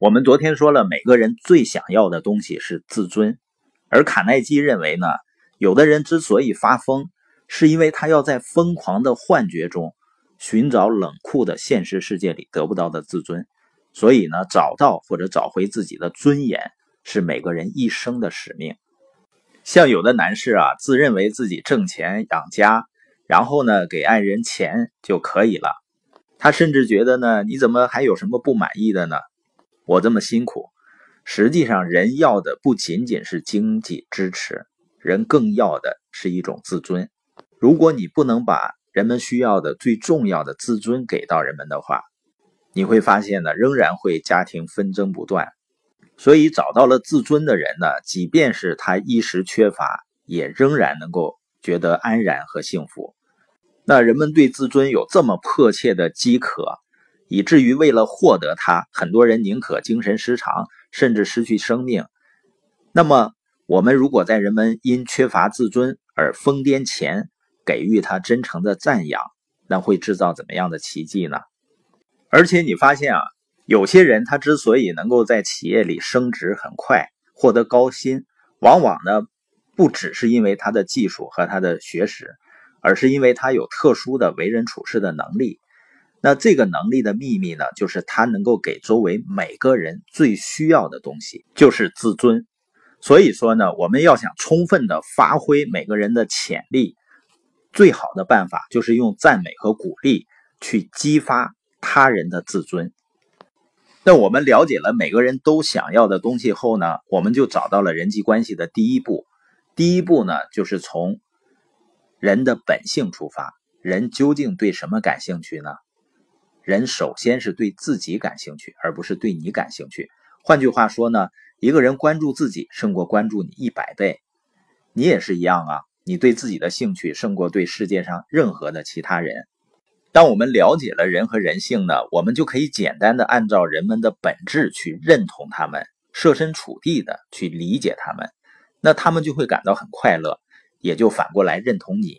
我们昨天说了，每个人最想要的东西是自尊，而卡耐基认为呢，有的人之所以发疯，是因为他要在疯狂的幻觉中寻找冷酷的现实世界里得不到的自尊，所以呢，找到或者找回自己的尊严是每个人一生的使命。像有的男士啊，自认为自己挣钱养家，然后呢，给爱人钱就可以了，他甚至觉得呢，你怎么还有什么不满意的呢？我这么辛苦，实际上人要的不仅仅是经济支持，人更要的是一种自尊。如果你不能把人们需要的最重要的自尊给到人们的话，你会发现呢，仍然会家庭纷争不断。所以找到了自尊的人呢，即便是他一时缺乏，也仍然能够觉得安然和幸福。那人们对自尊有这么迫切的饥渴。以至于为了获得它，很多人宁可精神失常，甚至失去生命。那么，我们如果在人们因缺乏自尊而疯癫前给予他真诚的赞扬，那会制造怎么样的奇迹呢？而且你发现啊，有些人他之所以能够在企业里升职很快，获得高薪，往往呢不只是因为他的技术和他的学识，而是因为他有特殊的为人处事的能力。那这个能力的秘密呢，就是他能够给周围每个人最需要的东西，就是自尊。所以说呢，我们要想充分的发挥每个人的潜力，最好的办法就是用赞美和鼓励去激发他人的自尊。那我们了解了每个人都想要的东西后呢，我们就找到了人际关系的第一步。第一步呢，就是从人的本性出发，人究竟对什么感兴趣呢？人首先是对自己感兴趣，而不是对你感兴趣。换句话说呢，一个人关注自己胜过关注你一百倍。你也是一样啊，你对自己的兴趣胜过对世界上任何的其他人。当我们了解了人和人性呢，我们就可以简单的按照人们的本质去认同他们，设身处地的去理解他们，那他们就会感到很快乐，也就反过来认同你。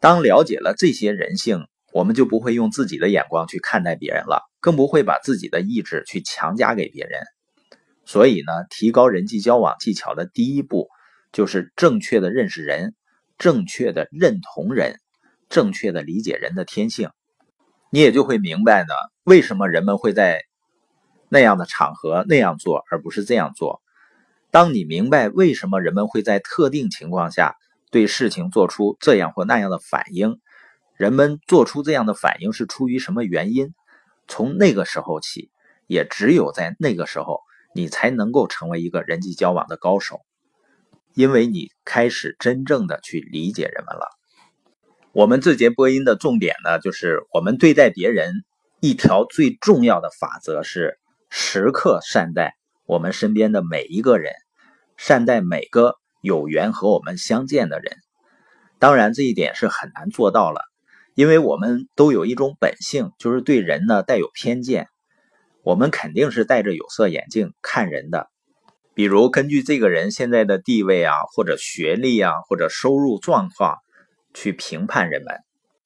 当了解了这些人性。我们就不会用自己的眼光去看待别人了，更不会把自己的意志去强加给别人。所以呢，提高人际交往技巧的第一步，就是正确的认识人，正确的认同人，正确的理解人的天性。你也就会明白呢，为什么人们会在那样的场合那样做，而不是这样做。当你明白为什么人们会在特定情况下对事情做出这样或那样的反应。人们做出这样的反应是出于什么原因？从那个时候起，也只有在那个时候，你才能够成为一个人际交往的高手，因为你开始真正的去理解人们了。我们这节播音的重点呢，就是我们对待别人一条最重要的法则是时刻善待我们身边的每一个人，善待每个有缘和我们相见的人。当然，这一点是很难做到了。因为我们都有一种本性，就是对人呢带有偏见，我们肯定是戴着有色眼镜看人的。比如根据这个人现在的地位啊，或者学历啊，或者收入状况去评判人们。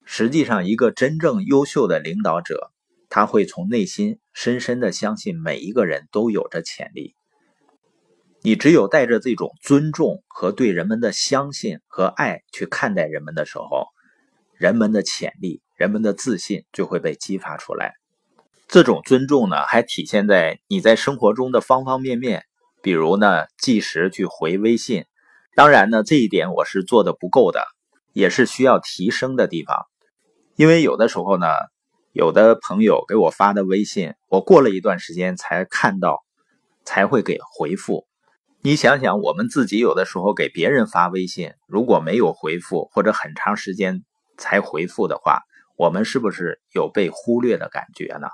实际上，一个真正优秀的领导者，他会从内心深深的相信每一个人都有着潜力。你只有带着这种尊重和对人们的相信和爱去看待人们的时候。人们的潜力，人们的自信就会被激发出来。这种尊重呢，还体现在你在生活中的方方面面。比如呢，计时去回微信。当然呢，这一点我是做的不够的，也是需要提升的地方。因为有的时候呢，有的朋友给我发的微信，我过了一段时间才看到，才会给回复。你想想，我们自己有的时候给别人发微信，如果没有回复，或者很长时间。才回复的话，我们是不是有被忽略的感觉呢？